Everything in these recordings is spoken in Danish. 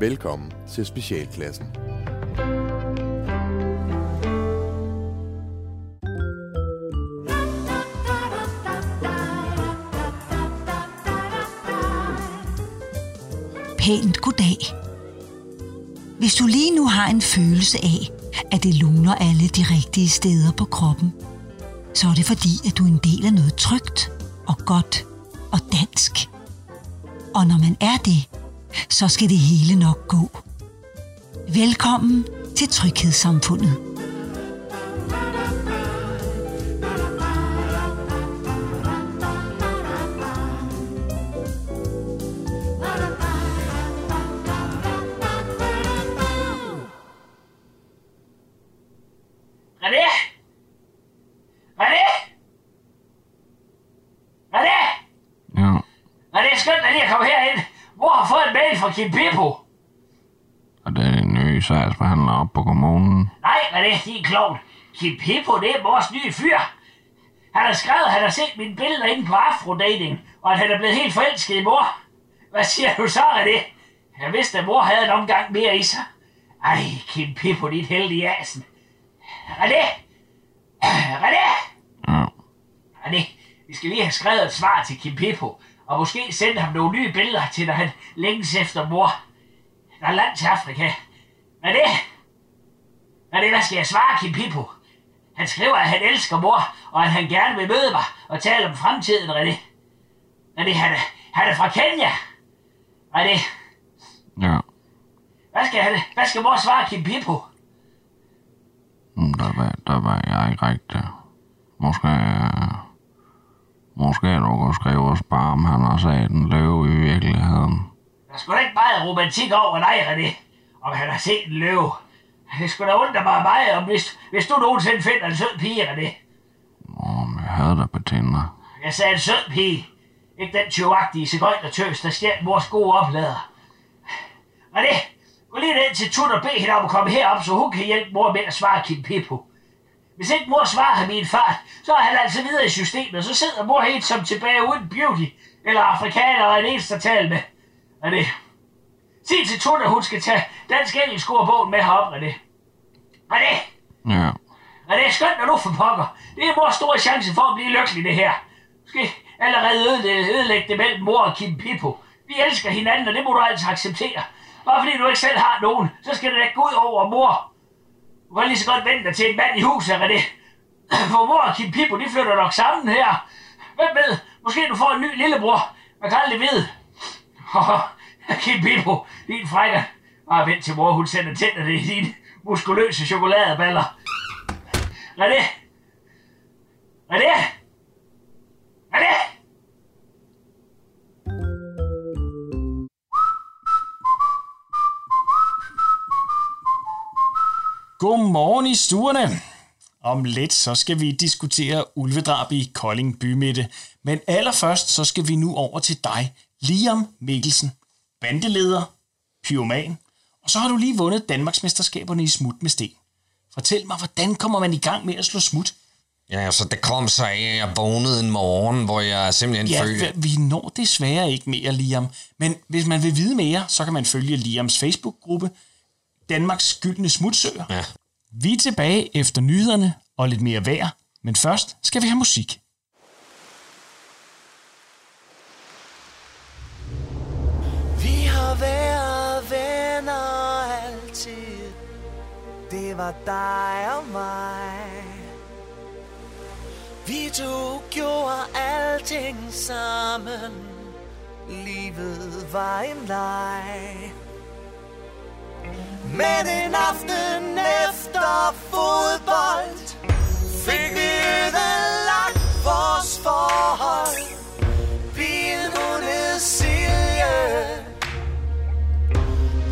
Velkommen til Specialklassen. Pænt goddag. Hvis du lige nu har en følelse af, at det luner alle de rigtige steder på kroppen, så er det fordi, at du er en del af noget trygt og godt og dansk. Og når man er det, så skal det hele nok gå. Velkommen til Tryghedssamfundet. René? René? René? Ja. René, skynd dig lige at komme herind. Hvor har Kim Pippo? Og det er en ny sagsbehandler op på kommunen. Nej, René, din klovn. Kim Pippo, det er vores nye fyr. Han har skrevet, at han har set mine billeder inde på Afrodating, og at han er blevet helt forelsket i mor. Hvad siger du så, René? Jeg vidste, at mor havde en omgang mere i sig. Ej, Kim Pippo, dit heldige asen. René! René! Ja. René, vi skal lige have skrevet et svar til Kim Pippo, og måske sende ham nogle nye billeder til, når han længes efter mor. Der er land til Afrika. René! René, hvad skal jeg svare Kim Pippo? Han skriver, at han elsker mor, og at han gerne vil møde mig og tale om fremtiden, René. René, han er, han er fra Kenya. René, Ja. hvad skal, han, hvad skal mor svare Kim Pippo? Mm, Der var, der var jeg ikke rigtig. Måske... Måske du kunne skrive om han har set en løve i virkeligheden. Der er da ikke meget romantik over dig, René. Om han har set en løve. Det skulle da undre mig meget, om hvis, hvis du nogensinde finder en sød pige, René. Om jeg havde på Tinder. Jeg sagde en sød pige. Ikke den tjuvagtige tøs, der stjal vores gode oplader. René, gå lige ned til Tut og bed hende om at komme herop, så hun kan hjælpe mor med at svare Kim Pippo. Hvis ikke mor svarer ham i en fart, så er han altså videre i systemet, og så sidder mor helt som tilbage uden beauty, eller afrikaner og en eneste at tale med. René, sig til Tut, at hun skal tage dansk engelsk ordbogen med herop, René. René, Ja. René, skynd dig nu for pokker. Det er vores store chance for at blive lykkelig, det her. Du skal allerede ødelægge, ødelægge det mellem mor og Kim Pippo. Vi elsker hinanden, og det må du altså acceptere. Bare fordi du ikke selv har nogen, så skal det da gå ud over mor. Du kan lige så godt vente dig til en mand i huset, det. For mor og Kim Pippo, de flytter nok sammen her. Hvem ved? Måske du får en ny lillebror. Man kan aldrig vide. Kim Pippo, din frækker. Bare vent til mor, hun sender tænderne i dine muskuløse chokoladeballer. René! René! René! Godmorgen i stuerne. Om lidt så skal vi diskutere ulvedrab i Kolding Bymidte. Men allerførst så skal vi nu over til dig, Liam Mikkelsen, bandeleder, pyroman. Og så har du lige vundet Danmarksmesterskaberne i smut med sten. Fortæl mig, hvordan kommer man i gang med at slå smut? Ja, altså det kom så af, at jeg vågnede en morgen, hvor jeg simpelthen Ja, følte... vi- vi når desværre ikke mere, Liam. Men hvis man vil vide mere, så kan man følge Liams Facebook-gruppe, Danmarks Gyldne Smutsøer. Ja. Vi er tilbage efter nyhederne og lidt mere vejr, men først skal vi have musik. Vi har været venner altid Det var dig og mig Vi to gjorde alting sammen Livet var en leg men en aften efter fodbold Fik vi ødelagt vores forhold. Pigen hun hed Silje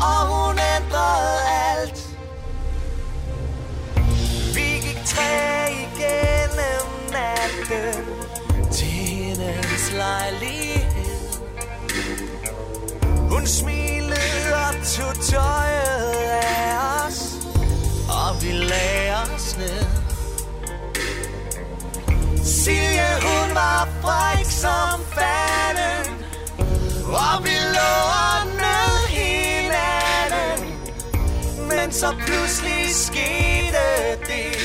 Og hun ændrede alt. Vi gik tre igennem natten Til hendes lejlighed. Hun smilede og tog tøjet. Silje hun var fræk som fanden. Og vi lå nød hinanden. Så pludselig skete det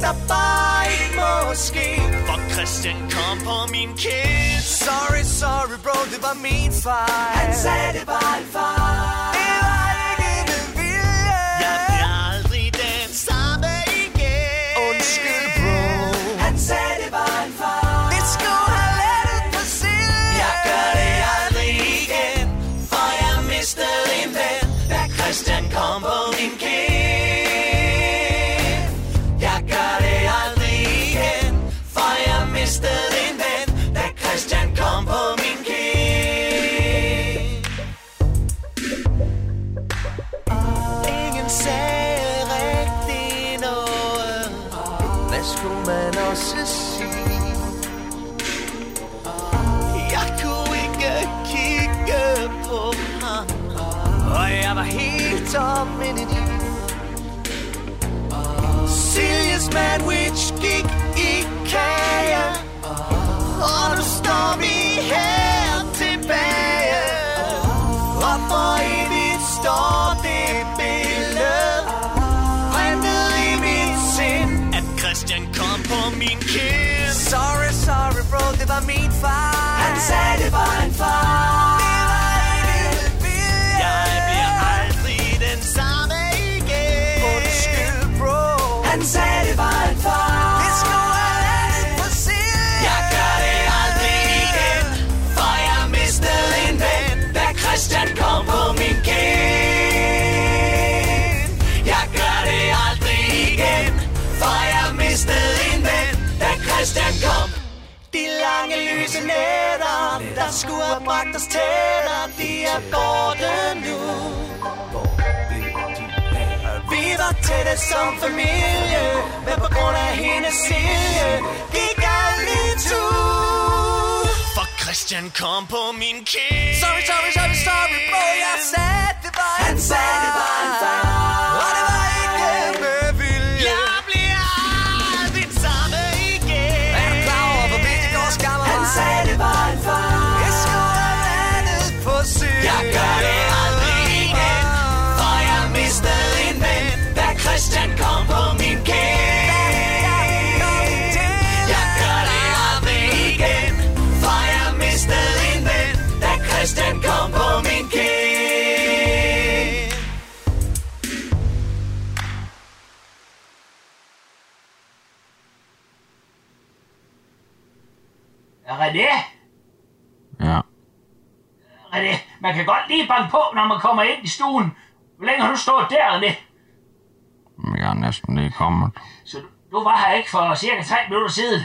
Der bare ikke må ske. For Christian kom på min kind Sorry, sorry bro, det var min fejl. Han sagde det var en fejl. Det var ikke med vilje. Jeg bliver aldrig den samme igen. Undskyld Og jeg var helt tom indeni Siljes sandwich gik i kage Og nu står vi her tilbage. Og for evigt står det billede. Printet i mit sind. At Christian kom på min kind Sorry, sorry bro, det var min far Han sagde det var en far Christian kom de lange lyse nætter, der skulle have bragt os tættere, de er borte nu. Vi var tætte som familie, men på grund af hendes silje, gik alt i tu. For Christian kom på min kind. Sorry, sorry, sorry, sorry, bro, jeg sagde, det var en fejl. Og det var man kan godt lige banke på, når man kommer ind i stuen. Hvor længe har du stået der, René? Jeg er næsten lige kommet. Så du, du var her ikke for cirka 3 minutter siden.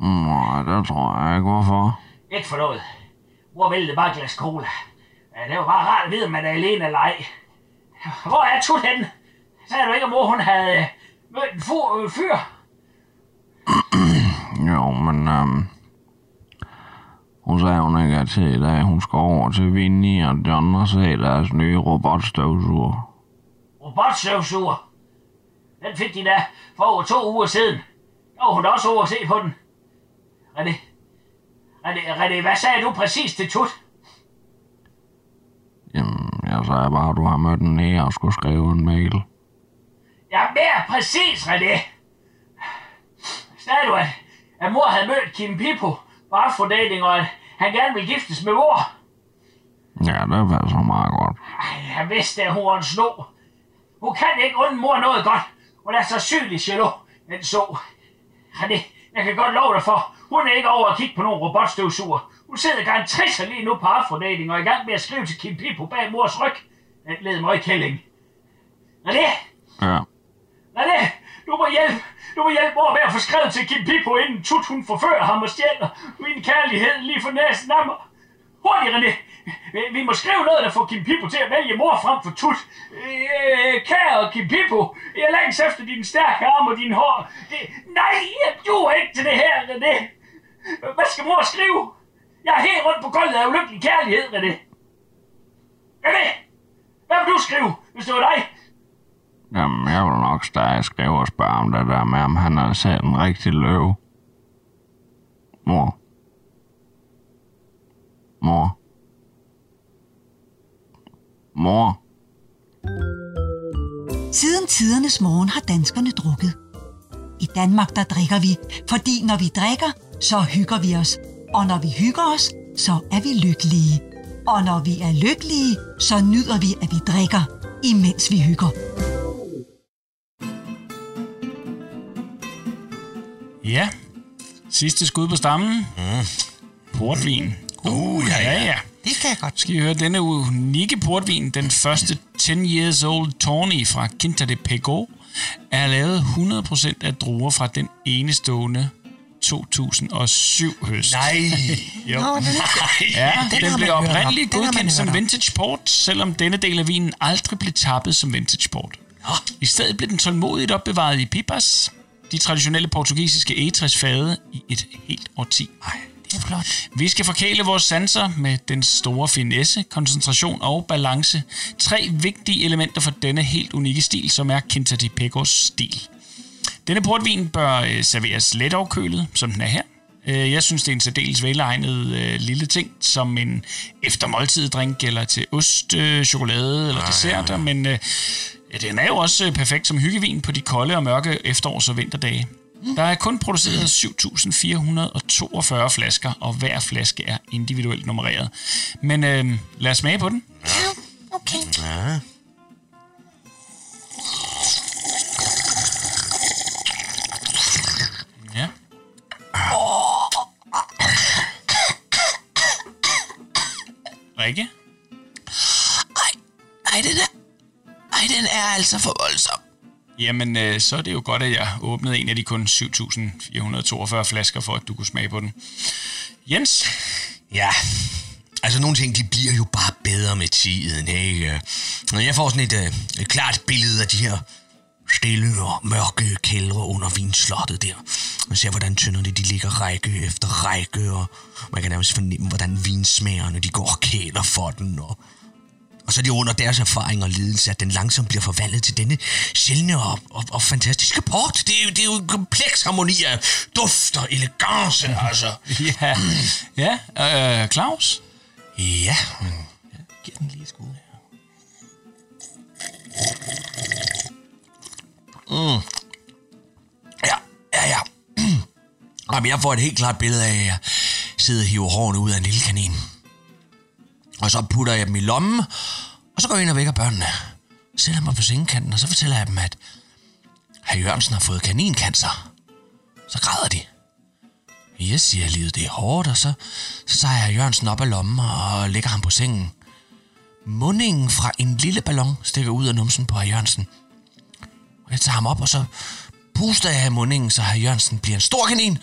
Nej, det tror jeg ikke. Hvorfor? Ikke for noget. Mor væltede bare et glas cola. Ja, det var bare rart at vide, om man er alene eller ej. Hvor er Tut henne? Sagde du ikke, at mor hun havde mødt en øh, fyr? Jo, men øhm, hun sagde, hun ikke er til i dag. Hun skal over til Vinnie og John og se deres nye robotstøvsuger. Robotstøvsuger. Den fik de da for over to uger siden. Der var hun også over at se på den. René, René, René, hvad sagde du præcis til Tut? Jamen, jeg sagde bare, at du har mødt den her og skulle skrive en mail. Ja, mere præcis, René. Sagde du, at, at mor havde mødt Kim Pippo på afrodating, og han gerne ville giftes med mor? Ja, det var så meget godt. Ej, jeg vidste, at hun var en sno. Hun kan ikke unde mor noget godt. Hun er så sygelig jaloux, den så. René, jeg kan godt love dig for, hun er ikke over at kigge på nogle robotstøvsuger. Hun sidder garanteret lige nu på afrodating og er i gang med at skrive til Kim Pippo bag mors ryg. Den led mig i kælling. René, Ja. René, du må hjælpe. Du må hjælpe mor med at få skrevet til Kim Pippo, inden Tut hun forfører ham og stjæler min kærlighed lige for næsen af mig. Hurtigt, René. Vi- Vi må skrive noget, der får Kim Pippo til at vælge mor frem for Tut. Øh, kære Kim Pippo, jeg længes efter din stærke arm og din hår. Det, nej, jeg duer ikke til det her, René. Hvad skal mor skrive? Jeg er helt rundt på gulvet af ulykkelig kærlighed, René. René, hvad vil du skrive, hvis det var dig? Jamen, jeg vil nok stadig skrive og spørge om det der med, om han har set en rigtig løve. Mor. Mor. Mor, Siden tidernes morgen har danskerne drukket. I Danmark der drikker vi, fordi når vi drikker, så hygger vi os. Og når vi hygger os, så er vi lykkelige. Og når vi er lykkelige, så nyder vi, at vi drikker, imens vi hygger. Ja, sidste skud på stammen. Mm. Portvin. Uh, ja, ja, ja. Det kan jeg godt. Skal I høre denne unikke portvin, den første 10 years old Tawny fra Quinta de Pego, er lavet 100% af druer fra den enestående 2007 høst. Nej. Jo. Nå, den, Ja, den den, blev oprindeligt Den godkendt som vintage port, selvom denne del af vinen aldrig blev tappet som vintage port. I stedet blev den tålmodigt opbevaret i pipas, de traditionelle portugisiske egetræsfade, i et helt årti. Ej, det er flot. Vi skal forkæle vores sanser med den store finesse, koncentration og balance. Tre vigtige elementer for denne helt unikke stil, som er Quinta de Pecos stil. Denne portvin bør øh, serveres let afkølet, som den er her. Øh, jeg synes, det er en særdeles velegnet øh, lille ting, som en eftermåltiddrink eller til ost, øh, chokolade eller desserter, men øh, ja, den er jo også øh, perfekt som hyggevin på de kolde og mørke efterårs- og vinterdage. Der er kun produceret 7.442 flasker, og hver flaske er individuelt nummereret. Men øh, lad os smage på den. Okay. Ja. Rikke? Ej, den er... Ej, den er altså for voldsom. Jamen, øh, så er det jo godt, at jeg åbnede en af de kun 7.442 flasker, for at du kunne smage på den. Jens? Ja, altså nogle ting, de bliver jo bare bedre med tiden, ikke? Når jeg får sådan et, øh, et klart billede af de her stille og mørke kældre under vinslottet der. Man ser, hvordan tønderne de ligger række efter række, og man kan nærmest fornemme, hvordan vinsmagerne de går og kæler for den, og og så er det under deres erfaring og lidelse, at den langsomt bliver forvandlet til denne sjældne og, og, og fantastiske port. Det er, det er jo en kompleks harmoni af duft og elegance, altså. Ja. Ja, øh, Claus? Ja, men jeg giver den lige skud her. Mm. Ja, ja, ja. Jamen, jeg får et helt klart billede af, at jeg sidder og hiver hårene ud af en lille kanin. Og så putter jeg dem i lommen, og så går jeg ind og vækker børnene. Sætter mig på sengekanten, og så fortæller jeg dem, at herr Jørgensen har fået kanincancer. Så græder de. Jeg siger, at livet det er hårdt, og så, så tager jeg Jørgensen op af lommen og lægger ham på sengen. Mundingen fra en lille ballon stikker ud af numsen på herr Jørgensen. Og jeg tager ham op, og så puster jeg i mundingen, så herr Jørgensen bliver en stor kanin.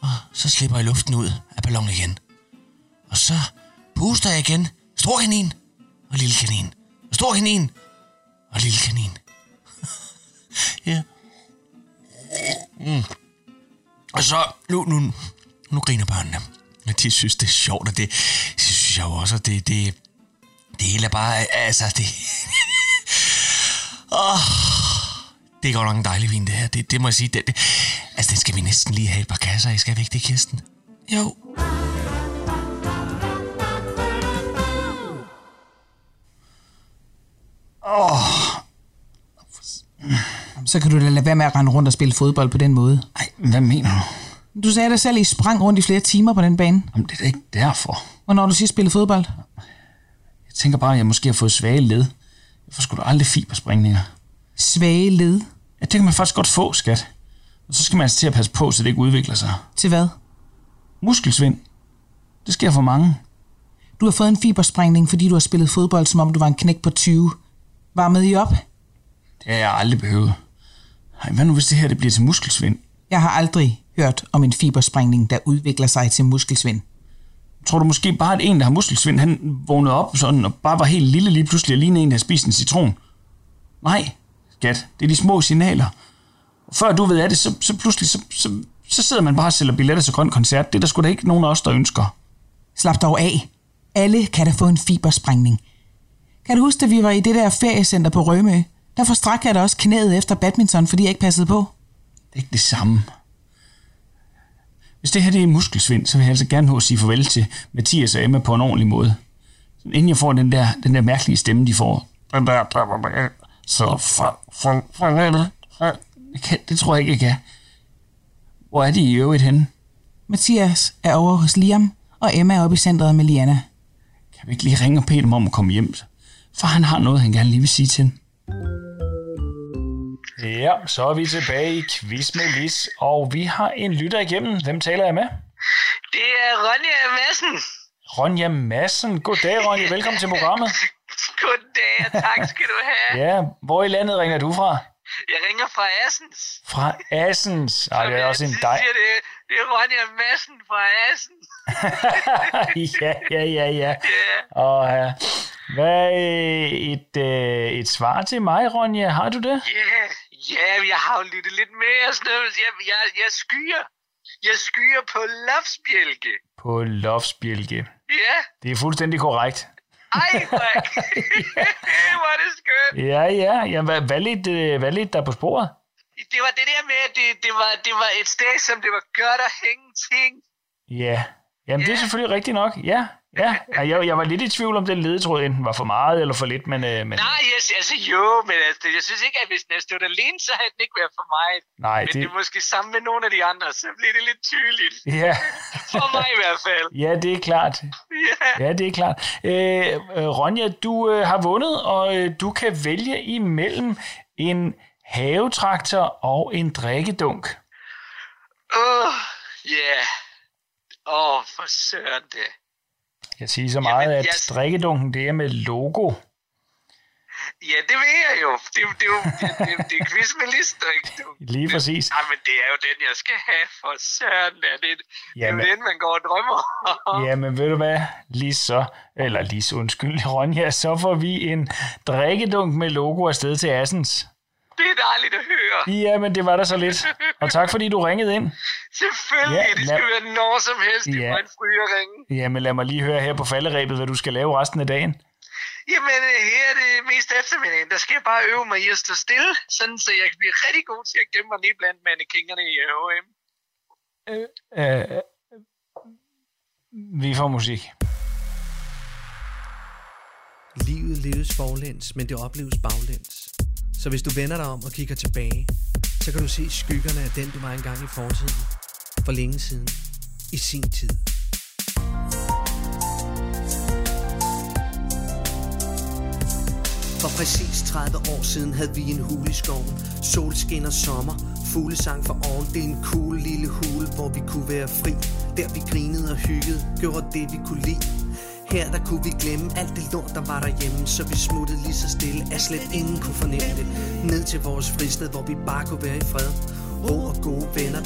Og så slipper jeg luften ud af ballonen igen. Og så puster jeg igen. Stor kanin og lille kanin. Stor kanin og lille kanin. ja. Mm. Og så, nu, nu, nu griner børnene. Og de synes, det er sjovt, og det, det synes jeg jo også, og det, det, det hele er bare, altså, det... oh, det er godt nok en dejlig vin, det her. Det, det må jeg sige. Det, det, altså, den skal vi næsten lige have et par kasser i. Skal vi ikke det, Kirsten? Jo. Så kan du da lade være med at rende rundt og spille fodbold på den måde. Ej, hvad mener du? Du sagde dig selv, at I sprang rundt i flere timer på den bane. Jamen, det er da ikke derfor. Hvornår har du sidst spillet fodbold? Jeg tænker bare, at jeg måske har fået svage led. Jeg får sgu da aldrig fiberspringninger. Svage led. Ja, det kan man faktisk godt få, skat. Og så skal man altså til at passe på, så det ikke udvikler sig. Til hvad? Muskelsvind. Det sker for mange. Du har fået en fibersprængning, fordi du har spillet fodbold, som om du var en knæk på 20. Varmede I op? Det har jeg aldrig behøvet. Ej, hvad nu hvis det her det bliver til muskelsvind? Jeg har aldrig hørt om en fibersprængning, der udvikler sig til muskelsvind. Tror du måske bare, at en, der har muskelsvind, han vågnede op sådan, og bare var helt lille lige pludselig, og lignede en, der har spist en citron? Nej, skat. Det er de små signaler. Og før du ved af det, så, så pludselig, så, så, så sidder man bare og sælger billetter til grøn koncert. Det er der sgu da ikke nogen af os, der ønsker. Slap dog af. Alle kan da få en fibersprængning. Kan du huske, da vi var i det der feriecenter på Rømø? Der forstrak jeg da også knæet efter badminton, fordi jeg ikke passede på. Det er ikke det samme. Hvis det her det er muskelsvind, så vil jeg altså gerne nå at sige farvel til Mathias og Emma på en ordentlig måde. Inden jeg får den der, den der mærkelige stemme, de får. Den der. Så for, for, for, for, for, det tror jeg ikke, jeg kan. Hvor er de i øvrigt henne? Mathias er over hos Liam, og Emma er oppe i centret med Liana. Kan vi ikke lige ringe og bede dem om at komme hjem? For han har noget, han gerne lige vil sige til dem. Ja, så er vi tilbage i Quiz med Lis, og vi har en lytter igennem. Hvem taler jeg med? Det er Ronja Madsen. Ronja Madsen. Goddag, Ronja. Velkommen til programmet. Goddag, tak skal du have. Ja, hvor i landet ringer du fra? Jeg ringer fra Assens. Fra Assens. Ej, det er også en dej. siger det, det er Ronja Madsen fra Assens. ja, ja, ja, ja. Ja. Og uh, hvad øh, et, uh, et svar til mig, Ronja? Har du det? Ja, ja, jeg har jo lyttet lidt og sådan noget. Jeg, jeg, jeg skyer. Jeg skyer på loftsbjælke. På Loftsbjælke. Ja. Det er fuldstændig korrekt. Ej, er hvor er det skønt. Ja, ja. ja hvad, hvad, lidt, øh, hvad lidt der på sporet? Det var det der med, at det, det, var, det var et sted, som det var godt at hænge ting. Ja. Jamen, det er selvfølgelig rigtigt nok. Ja, ja. ja jeg, jeg var lidt i tvivl om, den ledetråd enten var for meget eller for lidt, men... Øh, men Nej, yes, altså jo, men altså, jeg synes ikke, at hvis den stod alene, så havde den ikke været for mig. nej, Men det... det det... er måske sammen med nogle af de andre, så bliver det lidt tydeligt. Ja, For mig i hvert fald. ja, det er klart. Ja. Det er klart. Øh, øh, Ronja, du øh, har vundet, og øh, du kan vælge imellem en havetraktor og en drikkedunk. Åh, oh, ja. Åh, oh, for søren det. Jeg kan sige så meget, Jamen, at jeg- drikkedunken, det er med logo. Ja, det ved jeg jo. Det, det, det, er jo- det, det, det er quiz med lister, ikke? Du. Lige præcis. Nej, men det er jo den, jeg skal have for søren. Er det, det er jo Jamen. den, man går og drømmer om. Ja, men ved du hvad? Lige så, eller lige så undskyld, Ronja, så får vi en drikkedunk med logo afsted til Assens. Det er dejligt at høre. Ja, men det var da så lidt. Og tak fordi du ringede ind. Selvfølgelig, Ja, ja, det lad- skal være når som helst. Det Ja. var en frygerringe. Jamen lad mig lige høre her på falderæbet, hvad du skal lave resten af dagen. Jamen, øh, her er det mest eftermiddagen. Der skal jeg bare øve mig i at stå stille, sådan så jeg kan blive rigtig god til at gemme mig ned blandt mannekingerne i H&M. Øh, vi får musik. Livet leves forlæns, men det opleves baglæns. Så hvis du vender dig om og kigger tilbage, så kan du se skyggerne af den, du var engang i fortiden. For længe siden. I sin tid. For præcis 30 år siden havde vi en hule i skoven. Solskin og sommer, fuglesang for oven. Det er en cool lille hule, hvor vi kunne være fri. Der vi grinede og hyggede, gjorde det vi kunne lide. Her der kunne vi glemme alt det lort, der var derhjemme Så vi smuttede lige så stille, at slet ingen kunne fornemme det Ned til vores fristed, hvor vi bare kunne være i fred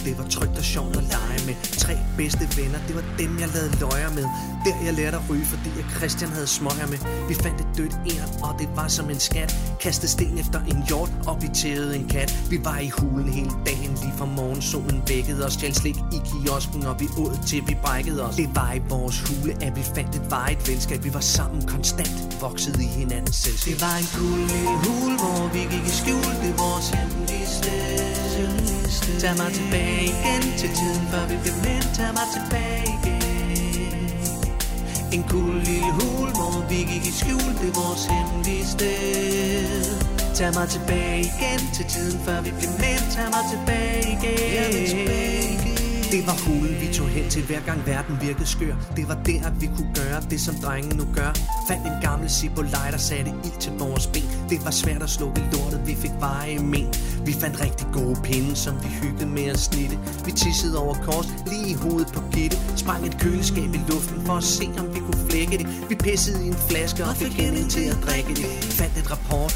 det var trygt og sjovt at lege med. Tre bedste venner, det var dem jeg lavede løjer med. Der jeg lærte at ryge, fordi jeg Christian havde smøger med. Vi fandt et dødt ær, og det var som en skat. Kastede sten efter en hjort, og vi tævede en kat. Vi var i hulen hele dagen, lige fra morgensolen vækkede os. Stjal slik i kiosken, og vi åd til vi brækkede os. Det var i vores hule, at vi fandt et vejet venskab. Vi var sammen konstant, voksede i hinandens selskab. Det var en cool lille hule, hvor vi gik i skjul. Det var vores hemmelige sted. Tag mig tilbage igen til tiden, før vi blev mænd Tag mig tilbage igen. En cool lille hul, hvor vi gik i skjul Det er vores hemmelige sted Tag mig tilbage igen til tiden, før vi blev mænd Tag mig tilbage igen det var hulen, vi tog hen til hver gang verden virkede skør. Det var der, at vi kunne gøre det, som drengen nu gør. Fandt en gammel Zippo lighter, satte ild til vores ben. Det var svært at slukke lortet, vi fik veje men Vi fandt rigtig gode pinde, som vi hyggede med at snitte. Vi tissede over kors, lige i hovedet på Gitte. Sprang et køleskab i luften for at se, om vi kunne flække det. Vi pissede i en flaske og fik hende til at drikke det. Fandt et rapport,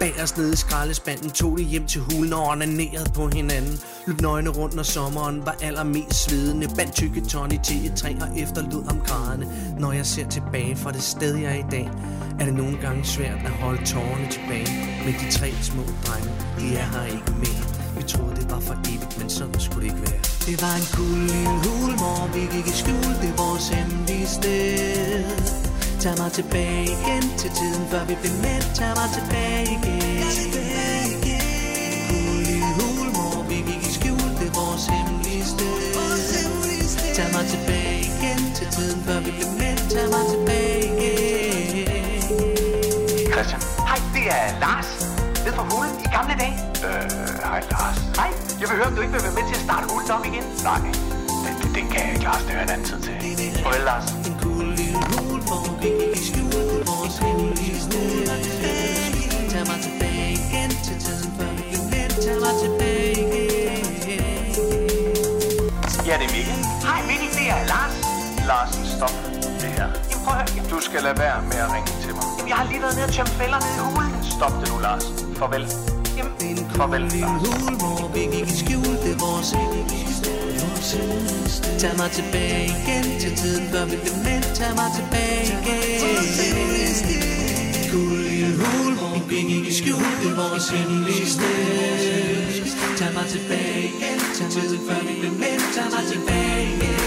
Bagerst nede i skraldespanden tog det hjem til hulen og onanerede på hinanden. Løb nøgne rundt, når sommeren var allermest svedende. Bandt tykke Tony til et træ og efterlod om grædende. Når jeg ser tilbage fra det sted, jeg er i dag Er det nogle gange svært at holde tårerne tilbage. Men de tre små drenge, de er her ikke mere. Vi troede det var for evigt, men sådan skulle det ikke være. Det var en cool lille hul, hvor vi gik i skjul. Det er vores hemmelige sted. Tag mig tilbage igen til tiden, før vi blev mænd Tag mig tilbage igen Cool lille hul, hvor vi gik i skjul Det er vores hemmelige sted Tag mig tilbage igen til tiden, før vi blev mænd Tag mig tilbage igen Christian. Hej, det er Lars. Ned fra hulen i gamle dage. Øh, hej Lars. Hej, jeg vil høre, om du ikke vil være med til at starte hulen op igen. Nej, det, det, det kan jeg ikke, Lars. Det er en anden tid til. Farvel, Lars. Tag mig tilbage igen Ja, det er Mikkel. Hej, Mikkel, det er Lars. Lars, stop det her. Jamen, prøv at høre. Du skal lade være med at ringe til mig. Jamen, jeg har lige været nede og tømme fælder nede i hulen. Stop det nu, Lars. Farvel. Jamen, Farvel, Lars. Hul, hvor vi gik i skjul Det er vores Tag mig tilbage igen til tiden før vi blev mænd Tag mig tilbage igen Guld i hul, hvor vi i skjul Det er vores hemmelige sted. Tag mig tilbage igen til før vi blev mænd. Tag mig tilbage igen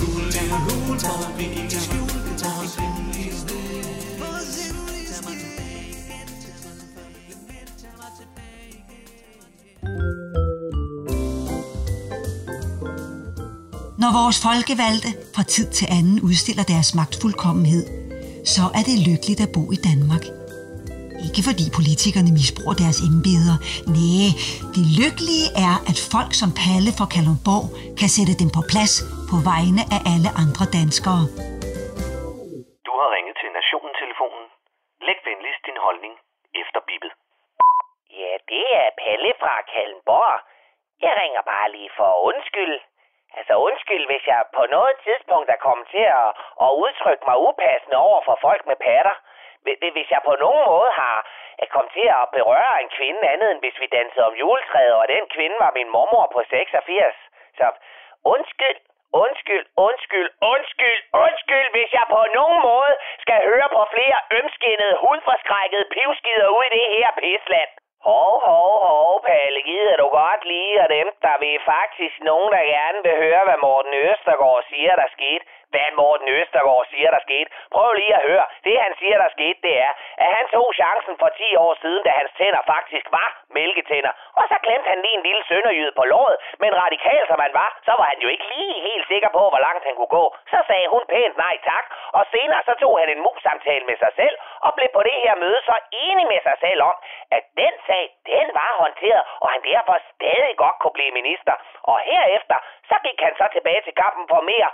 Guld hul, hvor vi gik i skjul Det er vores hemmelige til før vi blev mænd. Tag mig tilbage Når vores folkevalgte fra tid til anden udstiller deres magtfuldkommenhed, så er det lykkeligt at bo i Danmark. Ikke fordi politikerne misbruger deres embeder. Nej, det lykkelige er, at folk som Palle fra Kalundborg kan sætte dem på plads på vegne af alle andre danskere. Du har ringet til Nationen-telefonen. Læg venligst din holdning efter bippet. Ja, det er Palle fra Kallenborg. Jeg ringer bare lige for at undskylde. Altså undskyld, hvis jeg på noget tidspunkt er kommet til at, at udtrykke mig upassende over for folk med patter. Hvis jeg på nogen måde har kommet til at berøre en kvinde andet end hvis vi dansede om juletræet, og den kvinde var min mormor på 86. Så undskyld, undskyld, undskyld, undskyld, undskyld, hvis jeg på nogen måde skal høre på flere ømskinnede, hudforskrækkede pivskider ud i det her pisland. Hov, hov, hov, Palle, gider du godt lige, og dem, der vil faktisk nogen, der gerne vil høre, hvad Morten Østergaard siger, der skete. Hvad Morten Østergaard siger, der skete. Prøv lige at høre. Det, han siger, der skete, det er, at han tog chancen for 10 år siden, da hans tænder faktisk var mælketænder. Og så glemte han lige en lille sønderjyde på låret. Men radikal som han var, så var han jo ikke lige helt sikker på, hvor langt han kunne gå. Så sagde hun pænt nej tak, og senere så tog han en mus-samtale med sig selv, og blev på det her møde så enig med sig selv om, at den sag, den var håndteret, og han derfor stadig godt kunne blive minister. Og herefter, så gik han så tilbage til kampen for mere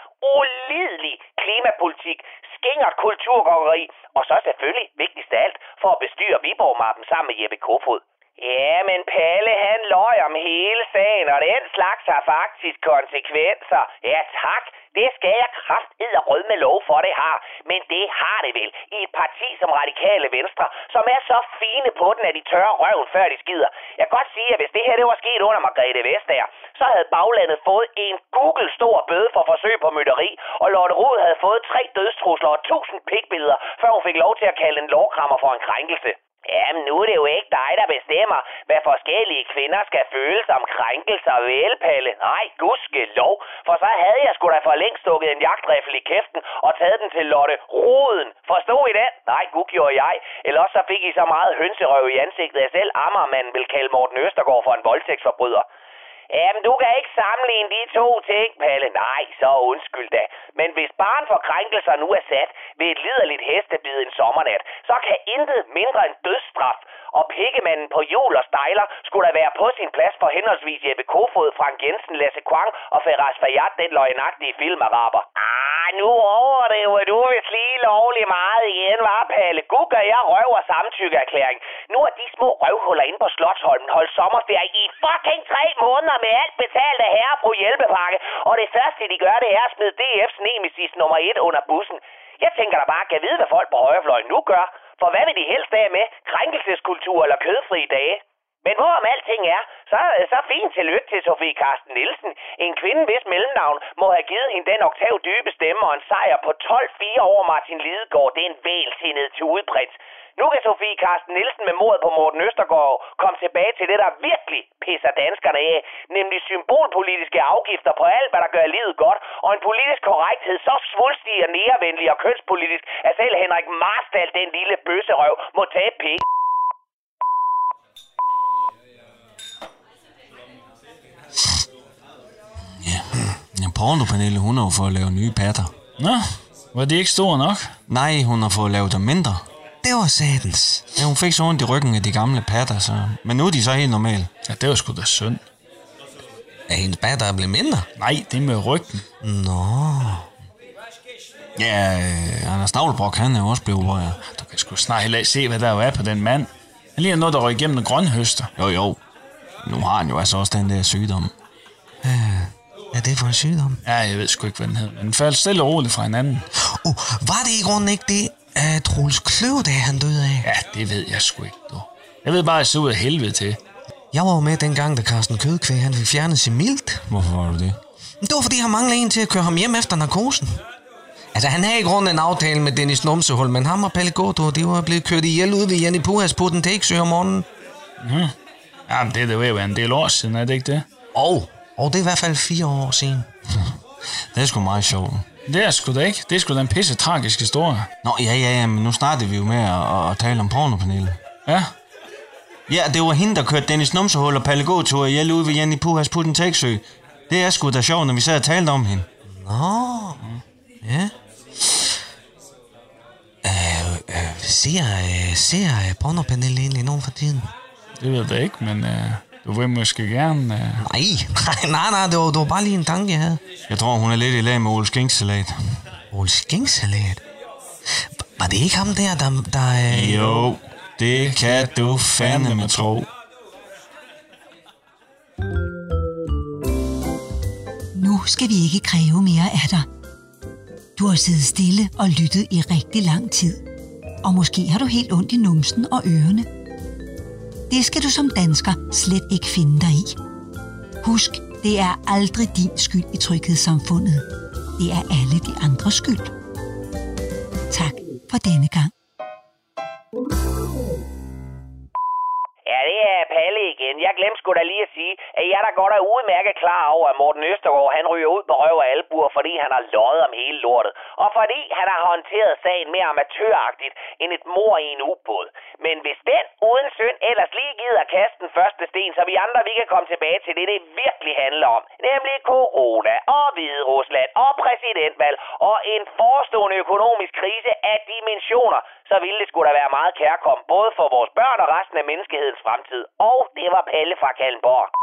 ulidelig klimapolitik, skinger kulturgårderi, og så selvfølgelig, vigtigst af alt, for at bestyre Viborg-mappen sammen med Jeppe Kofod. Ja, men Palle, han løj om hele sagen, og den slags har faktisk konsekvenser. Ja, tak. Det skal jeg kraftid og rød med lov for, det har. Men det har det vel i et parti som Radikale Venstre, som er så fine på den, at de tørrer røven, før de skider. Jeg kan godt sige, at hvis det her det var sket under Margrethe Vestager, så havde baglandet fået en Google stor bøde for forsøg på mytteri, og Lotte Rod havde fået tre dødstrusler og tusind pikbilleder, før hun fik lov til at kalde en lovkrammer for en krænkelse. Jamen, nu er det jo ikke dig, der bestemmer, hvad forskellige kvinder skal føle som krænkelser ved Palle. Nej, gudske lov. For så havde jeg sgu da for længst stukket en jagtrifle i kæften og taget den til Lotte Roden. Forstod I det? Nej, gud gjorde jeg. Eller også så fik I så meget hønserøv i ansigtet, at selv Ammermanden vil kalde Morten Østergaard for en voldtægtsforbryder. Jamen, du kan ikke sammenligne de to ting, Palle. Nej, så undskyld da. Men hvis barn for krænkelser nu er sat ved et liderligt hestebid en sommernat, så kan intet mindre end dødsstraf og pikkemanden på jul og stejler skulle da være på sin plads for henholdsvis Jeppe Kofod, Frank Jensen, Lasse Kwang og Feras Fayyad, den løgnagtige filmaraber. Ah, nu overdriver du vist lige lovlig meget igen, var Palle. Gud gør jeg røv og samtykkeerklæring. Nu er de små røvhuller inde på Slottholmen holdt sommerferie i fucking tre måneder med alt betalt af herre på hjælpepakke. Og det første, de gør, det er at smide DF's nemesis nummer 1 under bussen. Jeg tænker da bare, kan vide, hvad folk på højrefløjen nu gør. For hvad vil de helst af med? Krænkelseskultur eller kødfri dage? Men hvorom alting er, så, så fint tillykke til Sofie Karsten Nielsen. En kvinde, hvis mellemnavn må have givet hende den oktav dybe stemme og en sejr på 12-4 over Martin Lidegaard. Det er en vælsindet udbredt. Nu kan Sofie Karsten Nielsen med mordet på Morten Østergaard komme tilbage til det, der virkelig pisser danskerne af. Nemlig symbolpolitiske afgifter på alt, hvad der gør livet godt. Og en politisk korrekthed så svulstig og nærvenlig og kønspolitisk, at selv Henrik Marstal, den lille bøsserøv, må tage penge. Ja, pornopanele, hun er jo for at lave nye patter. Nå, Var det ikke stor nok? Nej, hun har fået lavet dem mindre. Det var satans. Ja, hun fik så ondt i ryggen af de gamle patter, så... Men nu er de så helt normale. Ja, det var sgu da synd. Er hendes patter blevet mindre? Nej, det er med ryggen. Nå. Ja, øh, Anders Navlbrok, han er jo også blevet opereret. Du kan sgu snart heller ikke se, hvad der jo er på den mand. Han ligner noget, der røg igennem en grønhøster. Jo, jo. Nu har han jo altså også den der sygdom. Ja, er det for en sygdom? Ja, jeg ved sgu ikke, hvad den hedder. Men den faldt stille og roligt fra hinanden. Oh, var det i grunden ikke det, at Troels Kløvedal han døde af? Ja, det ved jeg sgu ikke, du. Jeg ved bare, at jeg så ud af helvede til. Jeg var jo med dengang, da Carsten Kødkvæg han fik fjernet sin mildt. Hvorfor var du det? Det var, fordi han manglede en til at køre ham hjem efter narkosen. Altså, han havde i grunden en aftale med Dennis Numsehul, men ham og Palle Gårdo, de var blevet kørt ihjel ude ved Jenny Puhas på den Tegsø om morgenen. Mhm. Jamen, det er at være en del år siden, er det ikke det? Og, og det er i hvert fald fire år siden. Det er sgu meget sjovt. Det er sgu da ikke. Det er sgu da en pisse tragisk historie. Nå, ja, ja, ja, men nu startede vi jo med at, at tale om pornopanelet. Ja. Ja, det var hende, der kørte Dennis Numsehul og Palle Gåtur ihjel ude ved Jenny Puhas på den Tegsø. Det er sgu da sjovt, når vi sad og talte om hende. Nå, ja. Øh, øh, ser, øh, ser øh, pornopanelet egentlig nogen for tiden? Det ved jeg ikke, men øh, du vil måske gerne... Øh... Nej, nej, nej, det var, det var bare lige en tanke, jeg havde. Jeg tror, hun er lidt i lag med Ole Skinksalat. Ole Skinksalat? Var det ikke ham der, der... der øh... Jo, det kan du fandeme tro. Nu skal vi ikke kræve mere af dig. Du har siddet stille og lyttet i rigtig lang tid. Og måske har du helt ondt i numsen og ørerne. Det skal du som dansker slet ikke finde dig i. Husk, det er aldrig din skyld i tryghedssamfundet. Det er alle de andres skyld. Tak for denne gang. Ja, det er Palle igen. Jeg glemte sgu da lige at sige, at jeg da godt er udmærket klar over, at Morten Østergaard han ryger ud på røv og albuer, fordi han har løjet om hele lortet. Og fordi han har håndteret sagen mere amatøragtigt end et mor i en ubåd. Men hvis den uden synd ellers lige gider kaste den første sten, så vi andre vi kan komme tilbage til det, det virkelig handler om. Nemlig corona og Hvide Rusland og præsidentvalg og en forestående økonomisk krise af dimensioner, så ville det skulle da være meget kærkom, både for vores børn og resten af menneskehedens fremtid. Og det var Palle fra Kallenborg.